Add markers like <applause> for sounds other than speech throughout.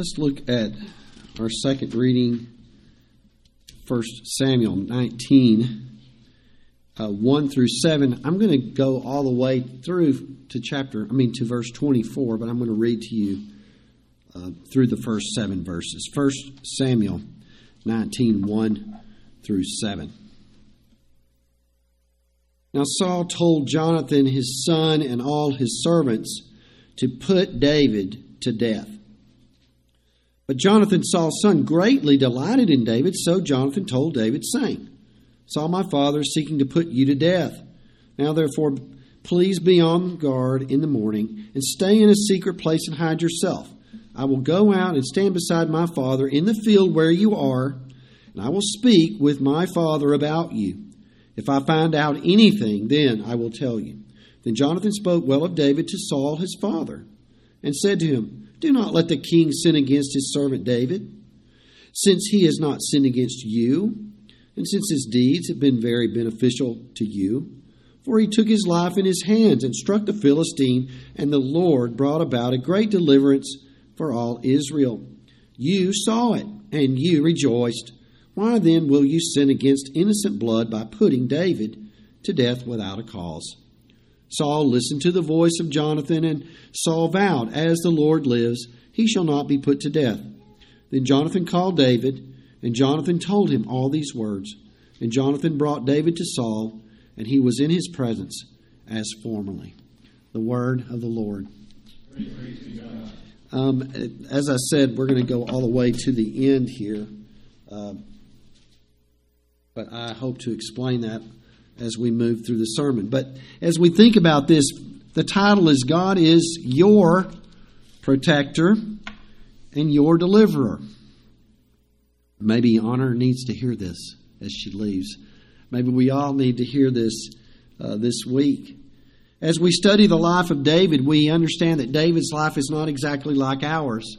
Let's look at our second reading, 1 Samuel 19, uh, 1 through 7. I'm going to go all the way through to chapter, I mean, to verse 24, but I'm going to read to you uh, through the first seven verses. 1 Samuel 19, 1 through 7. Now Saul told Jonathan his son and all his servants to put David to death. But Jonathan, Saul's son, greatly delighted in David, so Jonathan told David, saying, Saul my father seeking to put you to death. Now therefore, please be on guard in the morning, and stay in a secret place and hide yourself. I will go out and stand beside my father in the field where you are, and I will speak with my father about you. If I find out anything, then I will tell you. Then Jonathan spoke well of David to Saul his father, and said to him, Do not let the king sin against his servant David, since he has not sinned against you, and since his deeds have been very beneficial to you. For he took his life in his hands and struck the Philistine, and the Lord brought about a great deliverance for all Israel. You saw it, and you rejoiced. Why then will you sin against innocent blood by putting David to death without a cause? Saul listened to the voice of Jonathan, and Saul vowed, As the Lord lives, he shall not be put to death. Then Jonathan called David, and Jonathan told him all these words. And Jonathan brought David to Saul, and he was in his presence as formerly. The word of the Lord. Um, as I said, we're going to go all the way to the end here. Uh, but I hope to explain that as we move through the sermon. But as we think about this, the title is God is your protector and your deliverer. Maybe Honor needs to hear this as she leaves. Maybe we all need to hear this uh, this week. As we study the life of David, we understand that David's life is not exactly like ours.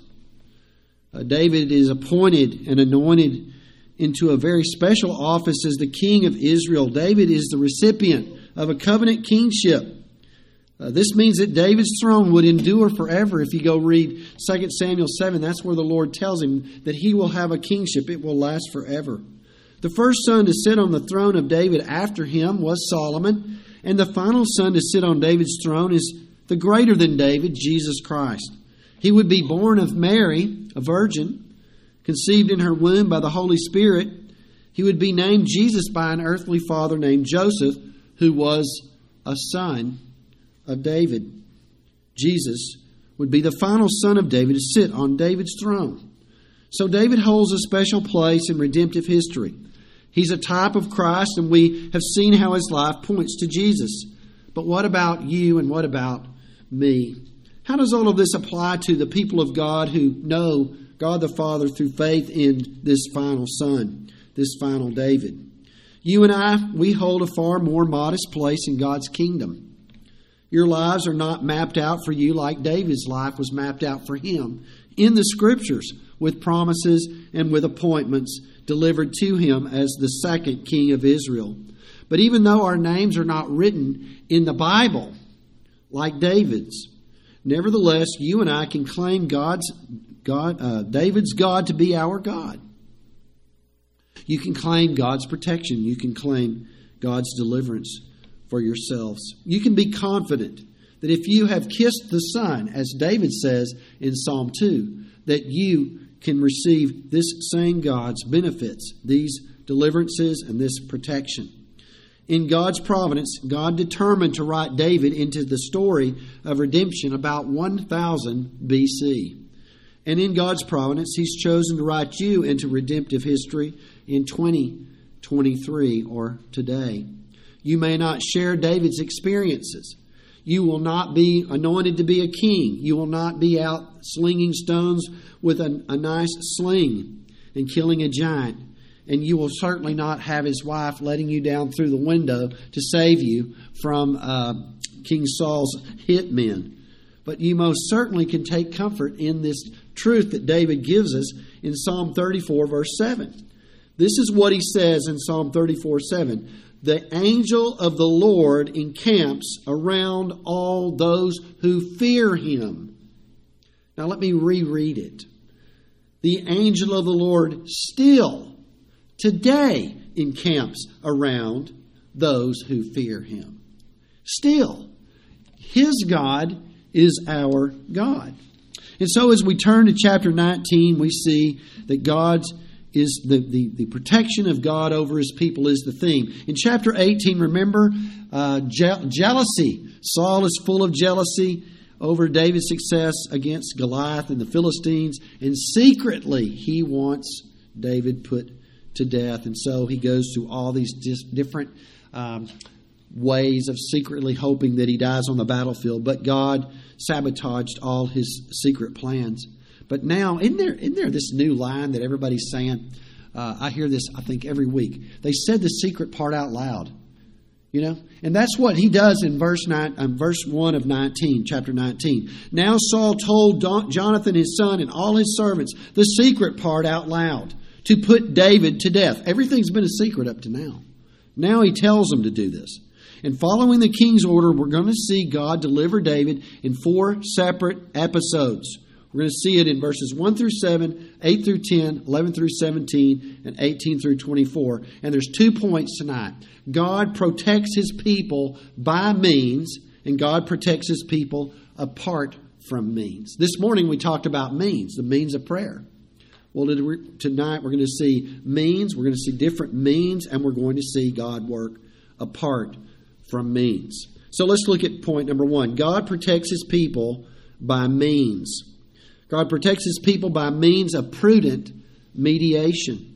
Uh, David is appointed and anointed into a very special office as the king of Israel. David is the recipient of a covenant kingship. Uh, this means that David's throne would endure forever. If you go read 2 Samuel 7, that's where the Lord tells him that he will have a kingship. It will last forever. The first son to sit on the throne of David after him was Solomon, and the final son to sit on David's throne is the greater than David, Jesus Christ. He would be born of Mary, a virgin, conceived in her womb by the Holy Spirit, he would be named Jesus by an earthly father named Joseph, who was a son of David. Jesus would be the final son of David to sit on David's throne. So David holds a special place in redemptive history. He's a type of Christ, and we have seen how his life points to Jesus. But what about you and what about me? How does all of this apply to the people of God who know God the Father through faith in this final Son, this final David. You and I, we hold a far more modest place in God's kingdom. Your lives are not mapped out for you like David's life was mapped out for him in the Scriptures with promises and with appointments delivered to him as the second king of Israel. But even though our names are not written in the Bible like David's, nevertheless, you and I can claim God's God, uh, David's God to be our God. You can claim God's protection. You can claim God's deliverance for yourselves. You can be confident that if you have kissed the Son, as David says in Psalm 2, that you can receive this same God's benefits, these deliverances, and this protection. In God's providence, God determined to write David into the story of redemption about 1000 BC. And in God's providence, He's chosen to write you into redemptive history in 2023 or today. You may not share David's experiences. You will not be anointed to be a king. You will not be out slinging stones with a, a nice sling and killing a giant. And you will certainly not have his wife letting you down through the window to save you from uh, King Saul's hitmen. But you most certainly can take comfort in this truth that David gives us in Psalm 34, verse 7. This is what he says in Psalm 34, 7. The angel of the Lord encamps around all those who fear him. Now let me reread it. the angel of the Lord still today encamps around those who fear him. Still, his God is our God. And so as we turn to chapter 19, we see that God's is the, the, the protection of God over his people is the theme. In chapter 18, remember uh, je- jealousy. Saul is full of jealousy over David's success against Goliath and the Philistines, and secretly he wants David put to death. And so he goes through all these dis- different um, ways of secretly hoping that he dies on the battlefield, but God sabotaged all his secret plans. But now, isn't there, isn't there this new line that everybody's saying? Uh, I hear this, I think, every week. They said the secret part out loud. You know? And that's what he does in verse, nine, um, verse 1 of 19, chapter 19. Now Saul told Don, Jonathan his son and all his servants the secret part out loud to put David to death. Everything's been a secret up to now. Now he tells them to do this. And following the king's order, we're going to see God deliver David in four separate episodes. We're going to see it in verses 1 through 7, 8 through 10, 11 through 17, and 18 through 24. And there's two points tonight. God protects his people by means, and God protects his people apart from means. This morning we talked about means, the means of prayer. Well, tonight we're going to see means, we're going to see different means, and we're going to see God work apart from means. So let's look at point number one God protects his people by means. God protects his people by means of prudent mediation.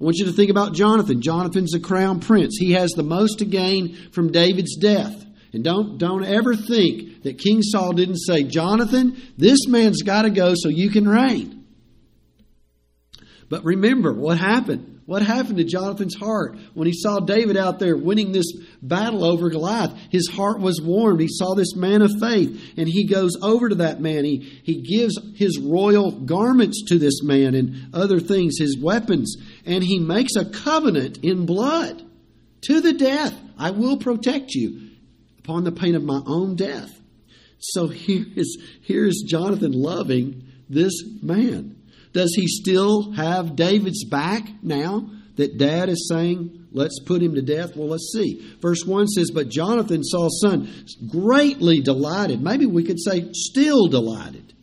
I want you to think about Jonathan. Jonathan's the crown prince. He has the most to gain from David's death. And don't, don't ever think that King Saul didn't say, Jonathan, this man's got to go so you can reign. But remember what happened. What happened to Jonathan's heart when he saw David out there winning this battle over Goliath? His heart was warmed. He saw this man of faith, and he goes over to that man. He, he gives his royal garments to this man and other things, his weapons, and he makes a covenant in blood to the death. I will protect you upon the pain of my own death. So <laughs> here is, here is Jonathan loving this man. Does he still have David's back now that dad is saying, let's put him to death? Well, let's see. Verse 1 says, But Jonathan, Saul's son, greatly delighted. Maybe we could say, still delighted.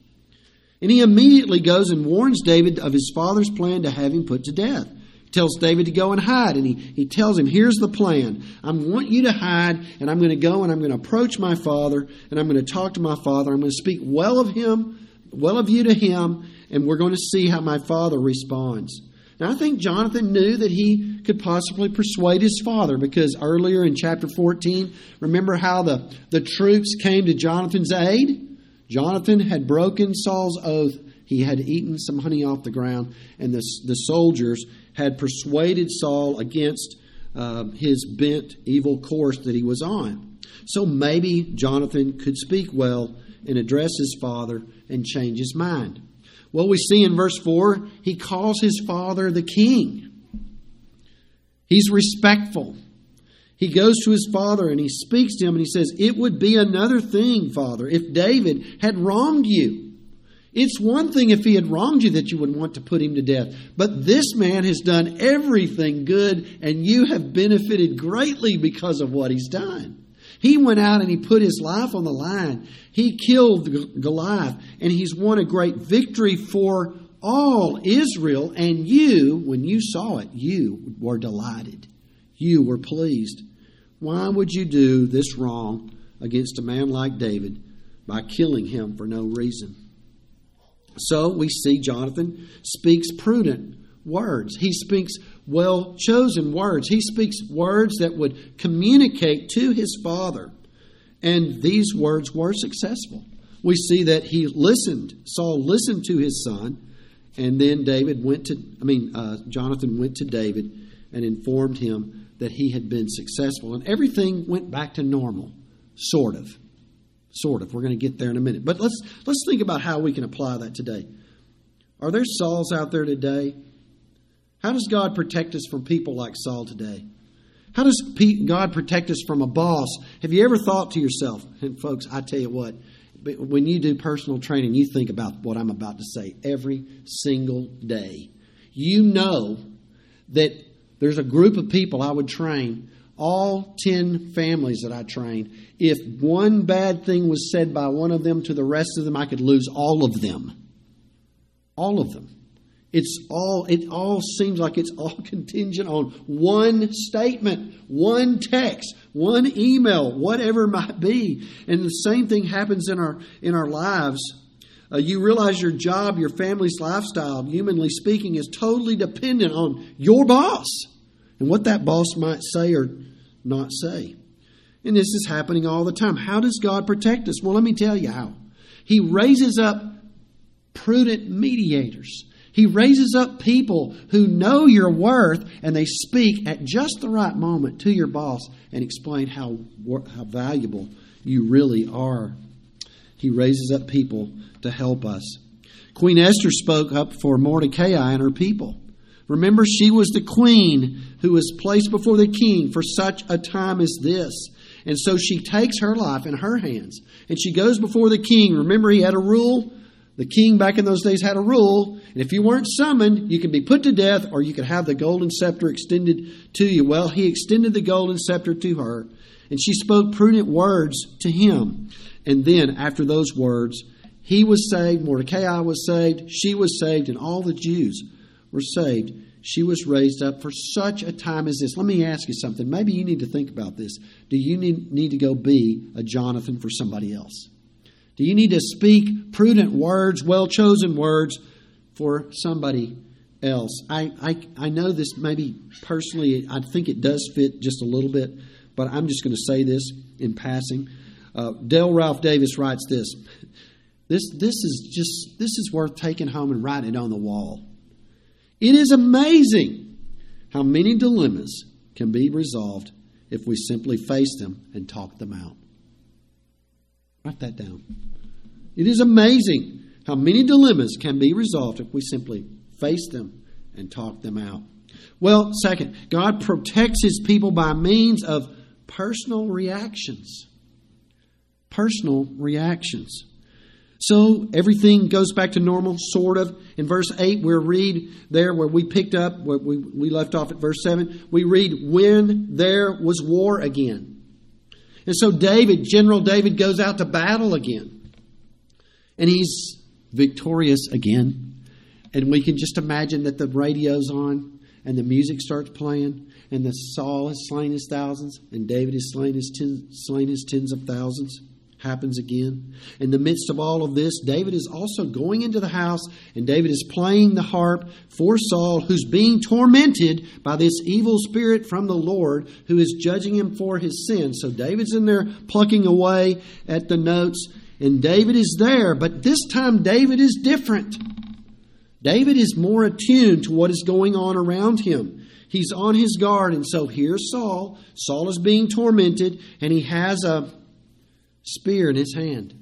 And he immediately goes and warns David of his father's plan to have him put to death. Tells David to go and hide. And he, he tells him, Here's the plan. I want you to hide, and I'm going to go and I'm going to approach my father, and I'm going to talk to my father. I'm going to speak well of him, well of you to him, and we're going to see how my father responds. Now, I think Jonathan knew that he could possibly persuade his father because earlier in chapter 14, remember how the, the troops came to Jonathan's aid? Jonathan had broken Saul's oath. He had eaten some honey off the ground, and the, the soldiers had persuaded Saul against uh, his bent, evil course that he was on. So maybe Jonathan could speak well and address his father and change his mind. Well, we see in verse 4, he calls his father the king. He's respectful. He goes to his father and he speaks to him and he says, It would be another thing, father, if David had wronged you. It's one thing if he had wronged you that you would want to put him to death. But this man has done everything good and you have benefited greatly because of what he's done. He went out and he put his life on the line. He killed Goliath and he's won a great victory for all Israel. And you, when you saw it, you were delighted. You were pleased. Why would you do this wrong against a man like David by killing him for no reason? So we see Jonathan speaks prudent words. He speaks well chosen words. He speaks words that would communicate to his father. And these words were successful. We see that he listened. Saul listened to his son, and then David went to, I mean, uh, Jonathan went to David and informed him that he had been successful. And everything went back to normal, sort of. Sort of. We're going to get there in a minute. But let's, let's think about how we can apply that today. Are there Sauls out there today how does God protect us from people like Saul today? How does God protect us from a boss? Have you ever thought to yourself, and <laughs> folks, I tell you what, when you do personal training, you think about what I'm about to say every single day. You know that there's a group of people I would train, all 10 families that I train. If one bad thing was said by one of them to the rest of them, I could lose all of them. All of them. It's all it all seems like it's all <laughs> contingent on one statement, one text, one email, whatever it might be. And the same thing happens in our in our lives. Uh, you realize your job, your family's lifestyle, humanly speaking, is totally dependent on your boss and what that boss might say or not say. And this is happening all the time. How does God protect us? Well, let me tell you how. He raises up prudent mediators he raises up people who know your worth and they speak at just the right moment to your boss and explain how, how valuable you really are. He raises up people to help us. Queen Esther spoke up for Mordecai and her people. Remember, she was the queen who was placed before the king for such a time as this. And so she takes her life in her hands and she goes before the king. Remember, he had a rule the king back in those days had a rule, and if you weren't summoned, you could be put to death or you could have the golden scepter extended to you. Well, he extended the golden scepter to her, and she spoke prudent words to him. And then, after those words, he was saved, Mordecai was saved, she was saved, and all the Jews were saved. She was raised up for such a time as this. Let me ask you something. Maybe you need to think about this. Do you need, need to go be a Jonathan for somebody else? Do you need to speak prudent words, well chosen words for somebody else? I, I, I know this maybe personally, I think it does fit just a little bit, but I'm just going to say this in passing. Uh, Dale Ralph Davis writes this. This, this is just this is worth taking home and writing it on the wall. It is amazing how many dilemmas can be resolved if we simply face them and talk them out. Write that down. It is amazing how many dilemmas can be resolved if we simply face them and talk them out. Well, second, God protects his people by means of personal reactions. Personal reactions. So everything goes back to normal, sort of. In verse 8, we read there where we picked up, where we, we left off at verse 7, we read, When there was war again. And so David, General David, goes out to battle again. And he's victorious again. And we can just imagine that the radio's on and the music starts playing and the Saul has slain his thousands and David has slain his, ten, slain his tens of thousands happens again. In the midst of all of this, David is also going into the house and David is playing the harp for Saul, who's being tormented by this evil spirit from the Lord who is judging him for his sin. So David's in there plucking away at the notes, and David is there, but this time David is different. David is more attuned to what is going on around him. He's on his guard, and so here's Saul. Saul is being tormented, and he has a spear in his hand.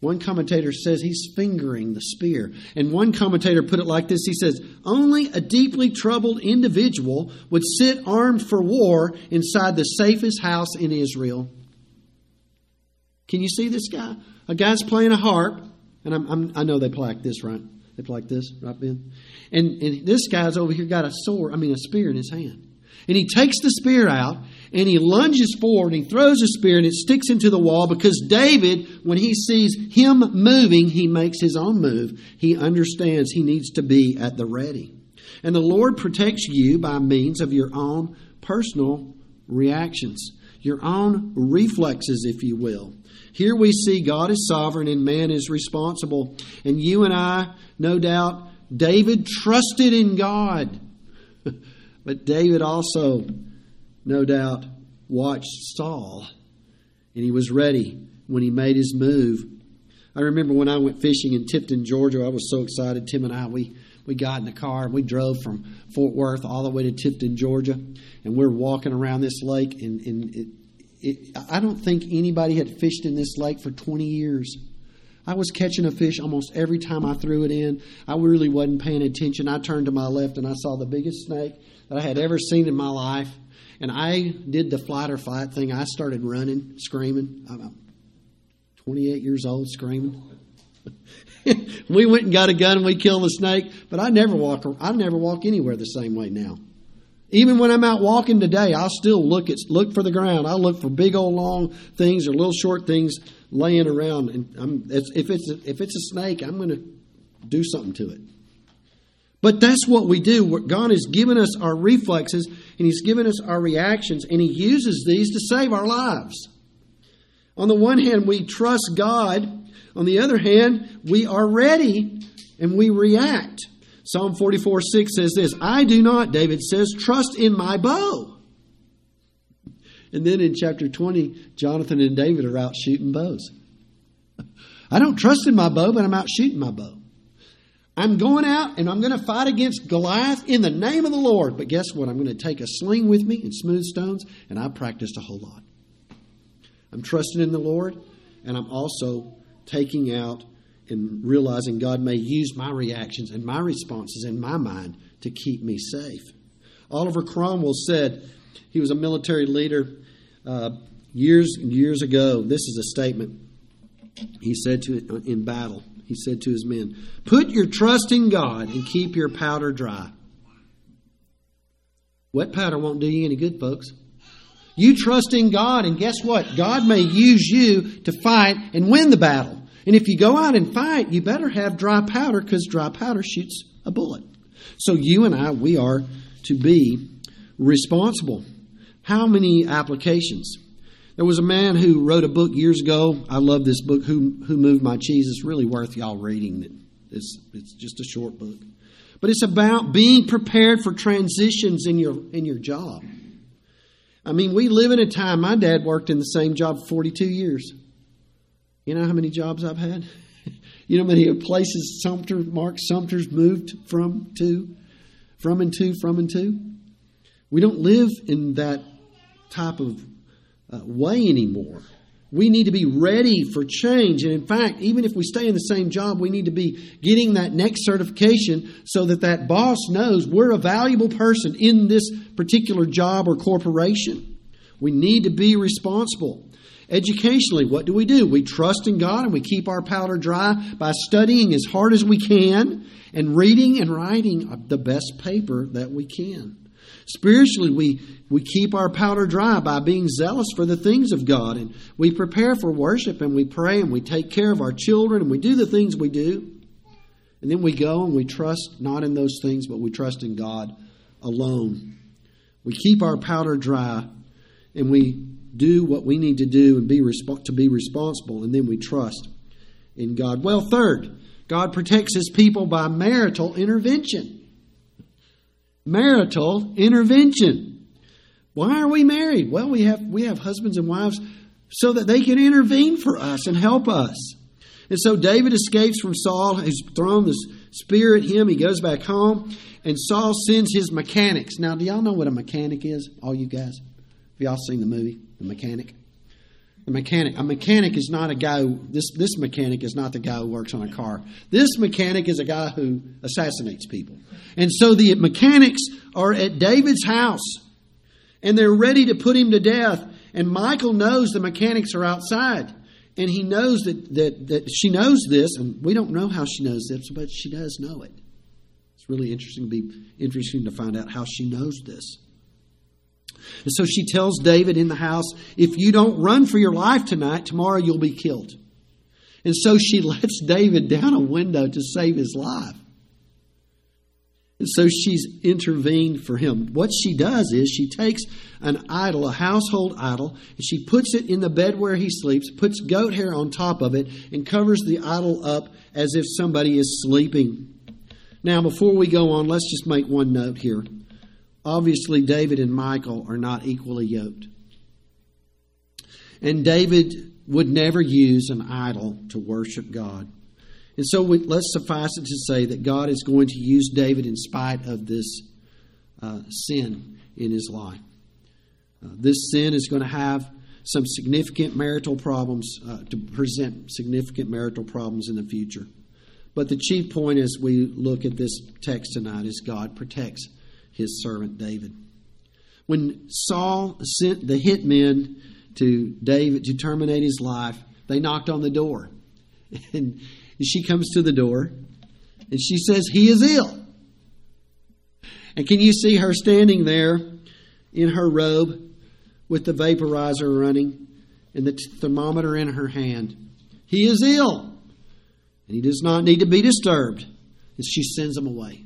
One commentator says he's fingering the spear. And one commentator put it like this he says, Only a deeply troubled individual would sit armed for war inside the safest house in Israel. Can you see this guy? A guy's playing a harp, and I'm, I'm, i know they play like this, right? They play like this, right, Ben? And, and this guy's over here got a sword, I mean, a spear in his hand. And he takes the spear out and he lunges forward and he throws a spear and it sticks into the wall because David, when he sees him moving, he makes his own move. He understands he needs to be at the ready. And the Lord protects you by means of your own personal reactions, your own reflexes, if you will. Here we see God is sovereign and man is responsible. And you and I, no doubt, David trusted in God. But David also, no doubt, watched Saul, and he was ready when he made his move. I remember when I went fishing in Tifton, Georgia, I was so excited. Tim and I, we, we got in the car and we drove from Fort Worth all the way to Tifton, Georgia, and we are walking around this lake, and, and it, it, I don't think anybody had fished in this lake for 20 years. I was catching a fish almost every time I threw it in. I really wasn't paying attention. I turned to my left and I saw the biggest snake that I had ever seen in my life. And I did the flight or fight thing. I started running, screaming. I'm 28 years old, screaming. <laughs> we went and got a gun and we killed the snake, but I never walk. I never walk anywhere the same way now. Even when I'm out walking today, I'll still look at look for the ground. I'll look for big old long things or little short things laying around. And I'm, if it's if it's a snake, I'm going to do something to it. But that's what we do. God has given us our reflexes and He's given us our reactions, and He uses these to save our lives. On the one hand, we trust God. On the other hand, we are ready and we react. Psalm 44 6 says this I do not, David says, trust in my bow. And then in chapter 20, Jonathan and David are out shooting bows. I don't trust in my bow, but I'm out shooting my bow. I'm going out and I'm going to fight against Goliath in the name of the Lord. But guess what? I'm going to take a sling with me and smooth stones, and I practiced a whole lot. I'm trusting in the Lord, and I'm also taking out and realizing God may use my reactions and my responses in my mind to keep me safe. Oliver Cromwell said, he was a military leader uh, years and years ago. This is a statement he said to in battle. He said to his men, "Put your trust in God and keep your powder dry." Wet powder won't do you any good, folks. You trust in God, and guess what? God may use you to fight and win the battle. And if you go out and fight, you better have dry powder because dry powder shoots a bullet. So you and I, we are to be responsible. How many applications? There was a man who wrote a book years ago. I love this book, Who, who Moved My Cheese. It's really worth y'all reading it. It's, it's just a short book. But it's about being prepared for transitions in your, in your job. I mean, we live in a time, my dad worked in the same job for 42 years. You know how many jobs I've had? <laughs> you know how many places Sumter, Mark Sumter's moved from to, from and to, from and to? We don't live in that type of uh, way anymore. We need to be ready for change. And in fact, even if we stay in the same job, we need to be getting that next certification so that that boss knows we're a valuable person in this particular job or corporation. We need to be responsible. Educationally, what do we do? We trust in God and we keep our powder dry by studying as hard as we can and reading and writing the best paper that we can. Spiritually, we, we keep our powder dry by being zealous for the things of God. And we prepare for worship and we pray and we take care of our children and we do the things we do. And then we go and we trust not in those things, but we trust in God alone. We keep our powder dry and we do what we need to do and be resp- to be responsible, and then we trust in God. Well, third, God protects his people by marital intervention marital intervention. Why are we married? Well, we have we have husbands and wives so that they can intervene for us and help us. And so David escapes from Saul, who's thrown the spear at him. He goes back home, and Saul sends his mechanics. Now, do y'all know what a mechanic is? All you guys, have y'all seen the movie, The Mechanic? The mechanic. A mechanic is not a guy. Who, this this mechanic is not the guy who works on a car. This mechanic is a guy who assassinates people. And so the mechanics are at David's house, and they're ready to put him to death. And Michal knows the mechanics are outside, and he knows that that that she knows this, and we don't know how she knows this, but she does know it. It's really interesting to be interesting to find out how she knows this. And so she tells David in the house, if you don't run for your life tonight, tomorrow you'll be killed. And so she <laughs> lets David down a window to save his life. And so she's intervened for him. What she does is she takes an idol, a household idol, and she puts it in the bed where he sleeps, puts goat hair on top of it, and covers the idol up as if somebody is sleeping. Now, before we go on, let's just make one note here. Obviously, David and Michal are not equally yoked. And David would never use an idol to worship God. And so we, let's suffice it to say that God is going to use David in spite of this uh, sin in his life. Uh, this sin is going to have some significant marital problems, uh, to present significant marital problems in the future. But the chief point as we look at this text tonight is God protects his servant David. When Saul sent the hitmen to David to terminate his life, They knocked on the door. <laughs> And she comes to the door and she says, He is ill. And can you see her standing there in her robe with the vaporizer running and the thermometer in her hand? He is ill and he does not need to be disturbed. And she sends him away.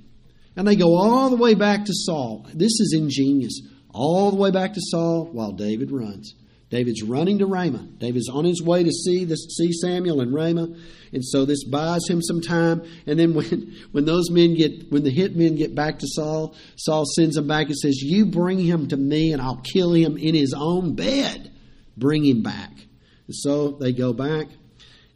And they go all the way back to Saul. This is ingenious. All the way back to Saul while David runs. David's running to Ramah. David's on his way to see see Samuel and Ramah, and so this buys him some time. And then <laughs> when when those men get when the hit men get back to Saul, Saul sends them back and says, "You bring him to me, and I'll kill him in his own bed. Bring him back." And so they go back,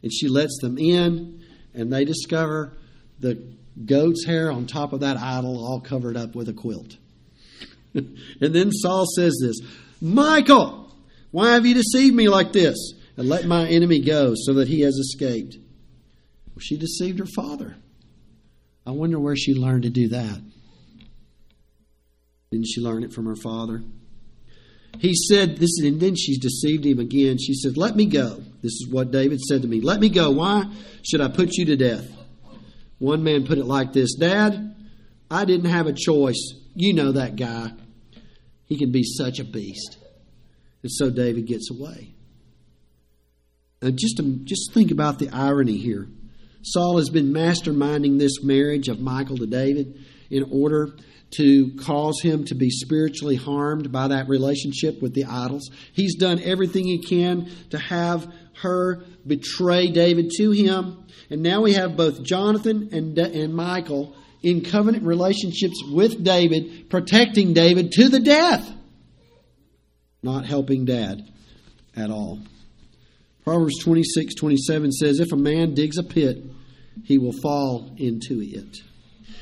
and she lets them in, and they discover the goat's hair on top of that idol, all covered up with a quilt. <laughs> and then Saul says this, Michal, Why have you deceived me like this? And let my enemy go so that he has escaped. Well, she deceived her father. I wonder where she learned to do that. Didn't she learn it from her father? He said, this, and then she's deceived him again. She said, Let me go. This is what David said to me. Let me go. Why should I put you to death? One man put it like this Dad, I didn't have a choice. You know that guy. He can be such a beast. And so David gets away. And just, to, just think about the irony here. Saul has been masterminding this marriage of Michal to David in order to cause him to be spiritually harmed by that relationship with the idols. He's done everything he can to have her betray David to him. And now we have both Jonathan and, and Michal in covenant relationships with David, protecting David to the death not helping dad at all. Proverbs 26 27 says, If a man digs a pit, he will fall into it.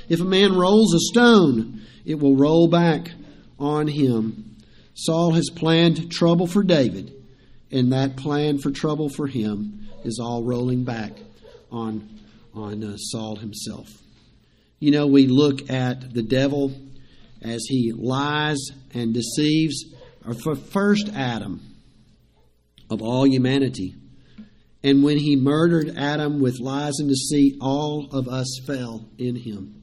If a man rolls a stone, it will roll back on him. Saul has planned trouble for David, and that plan for trouble for him is all rolling back on, on uh, Saul himself. You know, we look at the devil as he lies and deceives for first Adam of all humanity. And when he murdered Adam with lies and deceit, all of us fell in him.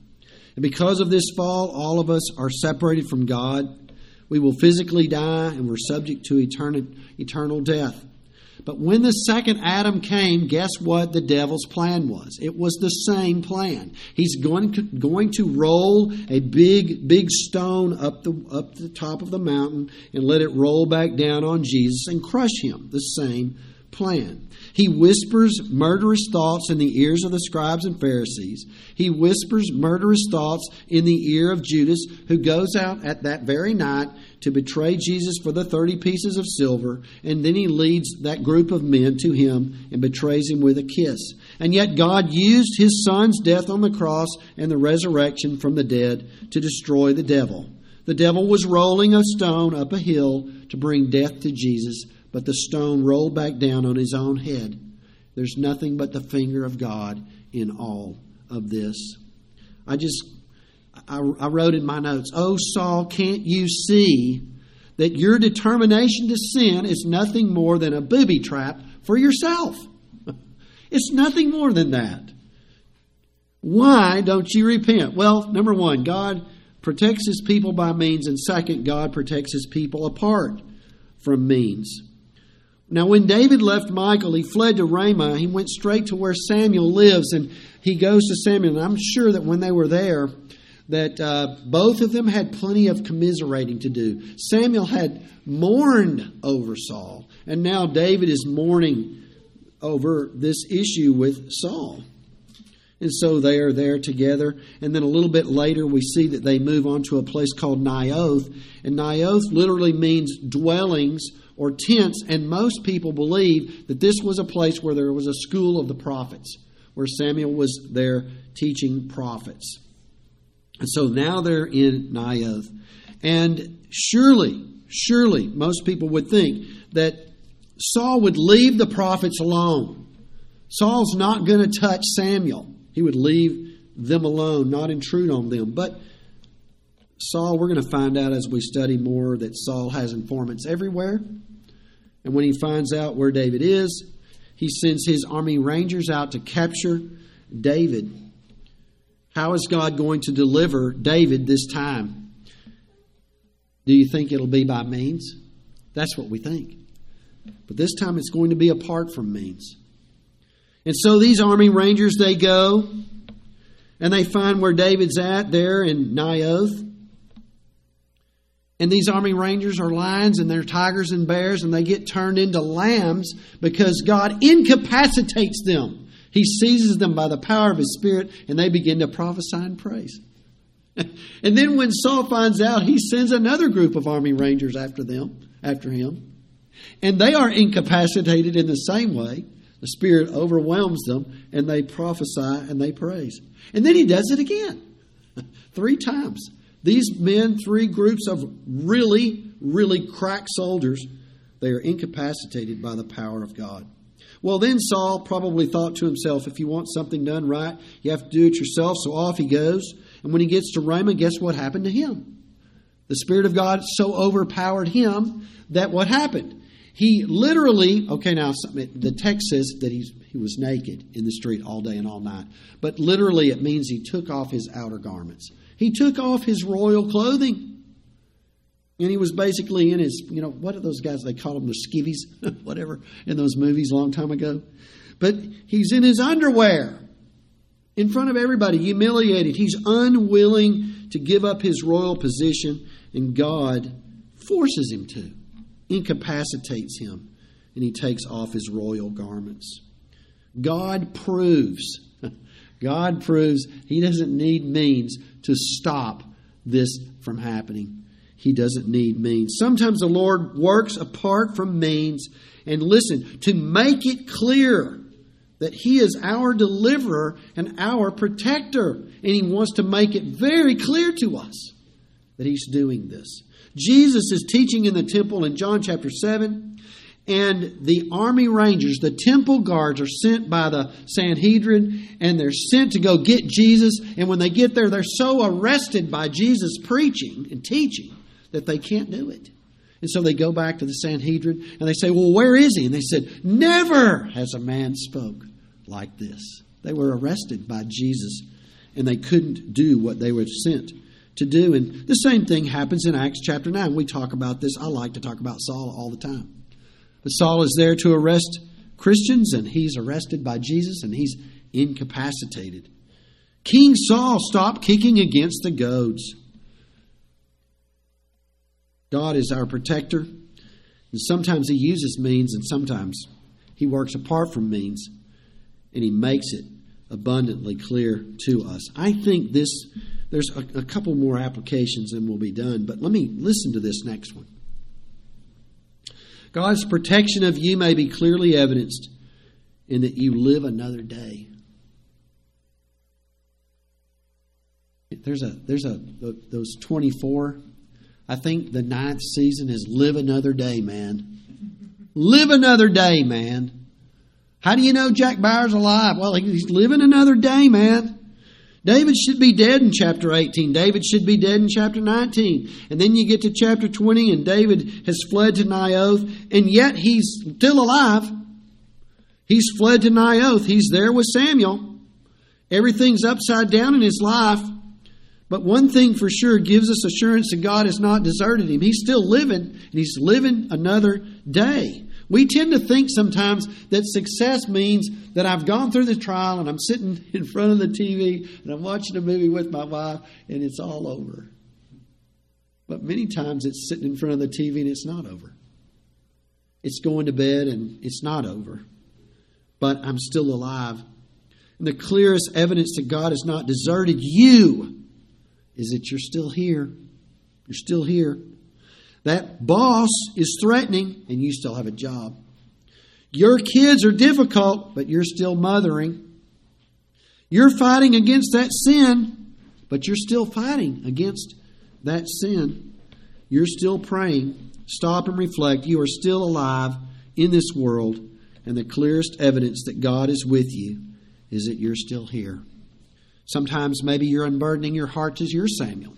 And because of this fall, all of us are separated from God. We will physically die and we're subject to eternal, eternal death. But when the second Adam came, guess what the devil's plan was? It was the same plan. He's going to, going to roll a big, big stone up the, up the top of the mountain and let it roll back down on Jesus and crush him. The same plan. He whispers murderous thoughts in the ears of the scribes and Pharisees. He whispers murderous thoughts in the ear of Judas, who goes out at that very night to betray Jesus for the 30 pieces of silver, and then he leads that group of men to him and betrays him with a kiss. And yet God used his son's death on the cross and the resurrection from the dead to destroy the devil. The devil was rolling a stone up a hill to bring death to Jesus, but the stone rolled back down on his own head. There's nothing but the finger of God in all of this. I just I, I wrote in my notes, Oh, Saul, can't you see that your determination to sin is nothing more than a booby trap for yourself? <laughs> it's nothing more than that. Why don't you repent? Well, number one, God protects his people by means, and second, God protects his people apart from means. Now, when David left Michal, he fled to Ramah. He went straight to where Samuel lives, and he goes to Samuel. And I'm sure that when they were there, that uh, both of them had plenty of commiserating to do. Samuel had mourned over Saul, and now David is mourning over this issue with Saul. And so they are there together. And then a little bit later, we see that they move on to a place called Naioth. And Naioth literally means dwellings or tents. And most people believe that this was a place where there was a school of the prophets, where Samuel was there teaching prophets. And so now they're in Naioth. And surely, surely, most people would think that Saul would leave the prophets alone. Saul's not going to touch Samuel. He would leave them alone, not intrude on them. But Saul, we're going to find out as we study more that Saul has informants everywhere. And when he finds out where David is, he sends his army rangers out to capture David. How is God going to deliver David this time? Do you think it'll be by means? That's what we think. But this time it's going to be apart from means. And so these army rangers, they go and they find where David's at there in Naioth. And these army rangers are lions and they're tigers and bears, and they get turned into lambs because God incapacitates them. He seizes them by the power of His Spirit, and they begin to prophesy and praise. <laughs> and then when Saul finds out, he sends another group of army rangers after them, after him. And they are incapacitated in the same way. The Spirit overwhelms them, and they prophesy and they praise. And then he does it again, <laughs> three times. These men, three groups of really, really crack soldiers, they are incapacitated by the power of God. Well, then Saul probably thought to himself, if you want something done right, you have to do it yourself. So off he goes. And when he gets to Ramah, guess what happened to him? The Spirit of God so overpowered him that what happened? He literally, okay, now the text says that he's, he was naked in the street all day and all night. But literally, it means he took off his outer garments. He took off his royal clothing. And he was basically in his, you know, what are those guys? They call them the skivvies, <laughs> whatever, in those movies a long time ago. But he's in his underwear in front of everybody, humiliated. He's unwilling to give up his royal position, and God forces him to incapacitates him, and he takes off his royal garments. God proves, <laughs> God proves he doesn't need means to stop this from happening. He doesn't need means. Sometimes the Lord works apart from means, and listen, to make it clear that He is our deliverer and our protector. And He wants to make it very clear to us that He's doing this. Jesus is teaching in the temple in John chapter 7, and the army rangers, the temple guards, are sent by the Sanhedrin, and they're sent to go get Jesus. And when they get there, they're so arrested by Jesus preaching and teaching that they can't do it. And so they go back to the Sanhedrin and they say, Well, where is he? And they said, Never has a man spoke like this. They were arrested by Jesus and they couldn't do what they were sent to do. And the same thing happens in Acts chapter 9. We talk about this. I like to talk about Saul all the time. But Saul is there to arrest Christians, and he's arrested by Jesus, and he's incapacitated. King Saul stopped kicking against the goads. God is our protector, and sometimes he uses means, and sometimes he works apart from means, and he makes it abundantly clear to us. I think this there's a, a couple more applications and we'll be done, but let me listen to this next one. God's protection of you may be clearly evidenced in that you live another day. There's a there's a those 24. I think the ninth season is live another day, man. live another day, man. How do you know Jack Bauer's alive? Well, he's living another day, man. David should be dead in chapter 18. David should be dead in chapter 19. And then you get to chapter 20, and David has fled to Naioth, and yet he's still alive. He's fled to Naioth. He's there with Samuel. Everything's upside down in his life. But one thing for sure gives us assurance that God has not deserted him. He's still living, and he's living another day. We tend to think sometimes that success means that I've gone through the trial and I'm sitting <laughs> in front of the TV and I'm watching a movie with my wife and it's all over. But many times it's sitting in front of the TV and it's not over. It's going to bed and it's not over. But I'm still alive. And the clearest evidence that God has not deserted you is that you're still here. You're still here. That boss is threatening and you still have a job. Your kids are difficult, but you're still mothering. You're fighting against that sin, but you're still fighting against that sin. You're still praying. Stop and reflect. You are still alive in this world, and the clearest evidence that God is with you is that you're still here. Sometimes maybe you're unburdening your heart as your Samuel.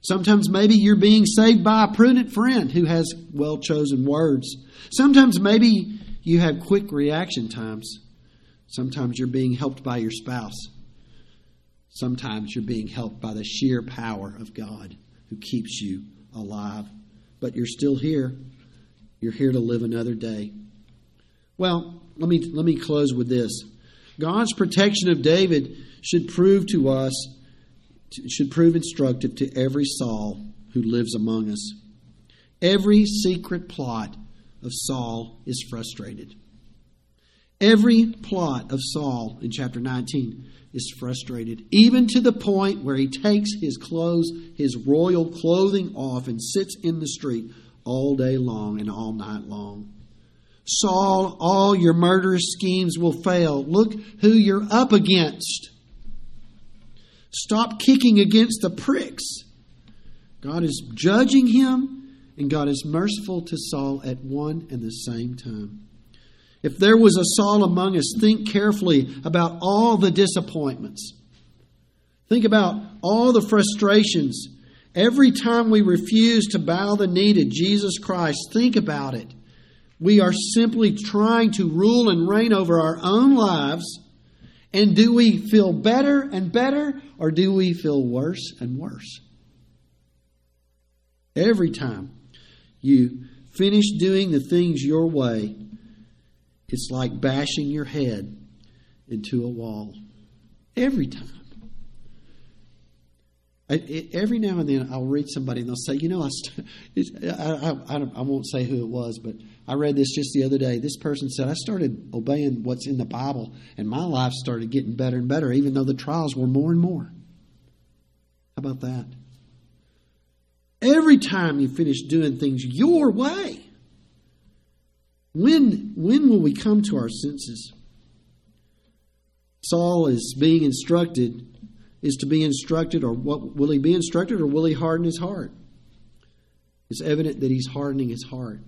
Sometimes maybe you're being saved by a prudent friend who has well chosen words. Sometimes maybe you have quick reaction times. Sometimes you're being helped by your spouse. Sometimes you're being helped by the sheer power of God who keeps you alive. But you're still here. You're here to live another day. Well, let me let me close with this. God's protection of David should prove to us should prove instructive to every Saul who lives among us. Every secret plot of Saul is frustrated. Every plot of Saul in chapter 19 is frustrated, even to the point where he takes his clothes, his royal clothing off, and sits in the street all day long and all night long. Saul, all your murderous schemes will fail. Look who you're up against. Stop kicking against the pricks. God is judging him, and God is merciful to Saul at one and the same time. If there was a Saul among us, think carefully about all the disappointments. Think about all the frustrations. Every time we refuse to bow the knee to Jesus Christ, think about it. We are simply trying to rule and reign over our own lives. And do we feel better and better, or do we feel worse and worse? Every time you finish doing the things your way, it's like bashing your head into a wall. Every time. I, every now and then I'll read somebody and they'll say, you know, I, <laughs> I, I, I, won't say who it was, but I read this just the other day. This person said, I started obeying what's in the Bible and my life started getting better and better, even though the trials were more and more. How about that? Every time you finish doing things your way, when, when will we come to our senses? Saul is being instructed, is to be instructed, or what will he be instructed, or will he harden his heart? It's evident that he's hardening his heart.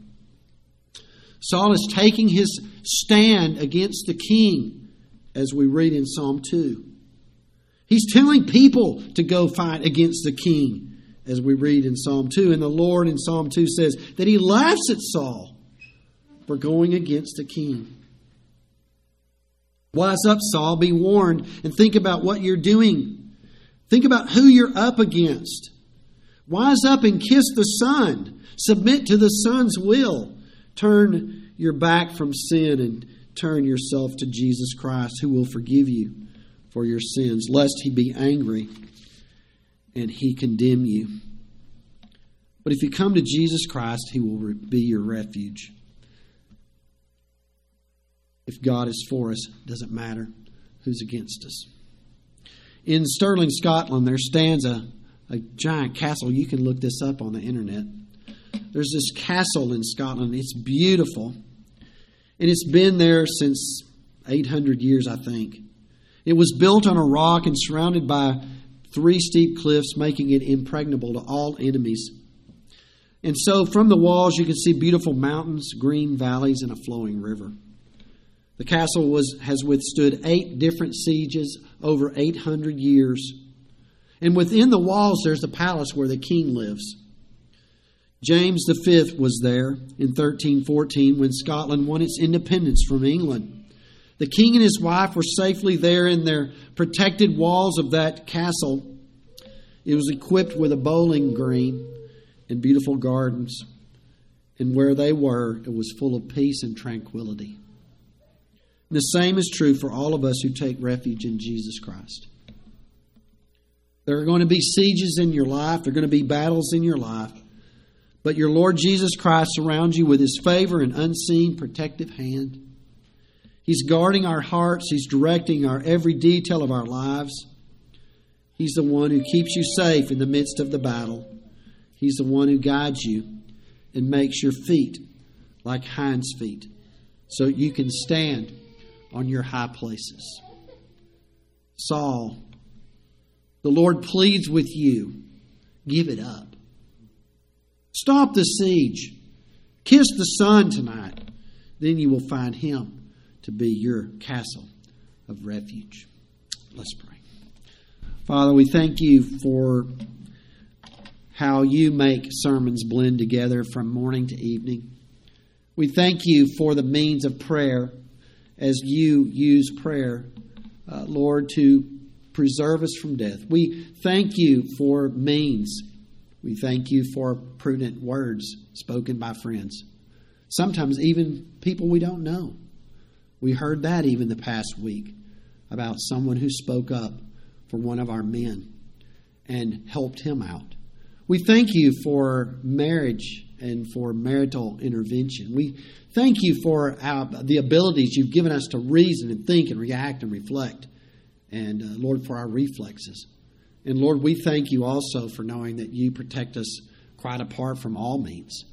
Saul is taking his stand against the king, as we read in Psalm 2. He's telling people to go fight against the king, as we read in Psalm 2. And the Lord in Psalm 2 says that he laughs at Saul for going against the king. Wise up, Saul, be warned, and think about what you're doing. Think about who you're up against. Wise up and kiss the Son. Submit to the Son's will. Turn your back from sin and turn yourself to Jesus Christ, who will forgive you for your sins, lest he be angry and he condemn you. But if you come to Jesus Christ, he will be your refuge. If God is for us, doesn't matter who's against us. In Stirling, Scotland, there stands a, a giant castle. You can look this up on the internet. There's this castle in Scotland. It's beautiful. And it's been there since 800 years, I think. It was built on a rock and surrounded by three steep cliffs, making it impregnable to all enemies. And so from the walls, you can see beautiful mountains, green valleys, and a flowing river. The castle was, has withstood eight different sieges over 800 years. And within the walls, there's the palace where the king lives. James V was there in 1314 when Scotland won its independence from England. The king and his wife were safely there in their protected walls of that castle. It was equipped with a bowling green and beautiful gardens. And where they were, it was full of peace and tranquility. And the same is true for all of us who take refuge in Jesus Christ. There are going to be sieges in your life, there are going to be battles in your life. But your Lord Jesus Christ surrounds you with his favor and unseen protective hand. He's guarding our hearts, he's directing our every detail of our lives. He's the one who keeps you safe in the midst of the battle. He's the one who guides you and makes your feet like hinds' feet so you can stand on your high places. Saul, the Lord pleads with you give it up. Stop the siege. Kiss the Son tonight. Then you will find him to be your castle of refuge. Let's pray. Father, we thank you for how you make sermons blend together from morning to evening. We thank you for the means of prayer as you use prayer, uh, Lord, to preserve us from death. We thank you for means. We thank you for prudent words spoken by friends. Sometimes even people we don't know. We heard that even the past week about someone who spoke up for one of our men and helped him out. We thank you for marriage and for marital intervention. We thank you for our, the abilities you've given us to reason and think and react and reflect. And uh, Lord, for our reflexes. And Lord, we thank you also for knowing that you protect us quite apart from all means.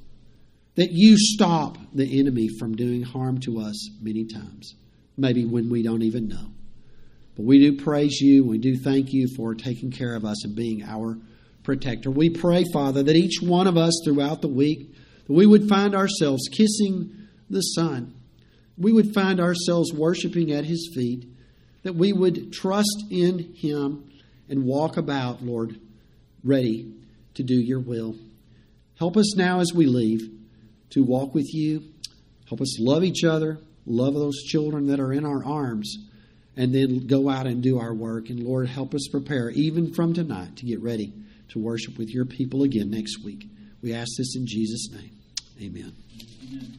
That you stop the enemy from doing harm to us many times, maybe when we don't even know. But we do praise you. We do thank you for taking care of us and being our protector. We pray, Father, that each one of us throughout the week, that we would find ourselves kissing the Son. We would find ourselves worshiping at his feet, that we would trust in him and walk about, Lord, ready to do your will. Help us now as we leave to walk with you. Help us love each other, love those children that are in our arms and then go out and do our work. And Lord, help us prepare even from tonight to get ready to worship with your people again next week. We ask this in Jesus' name. Amen. Amen.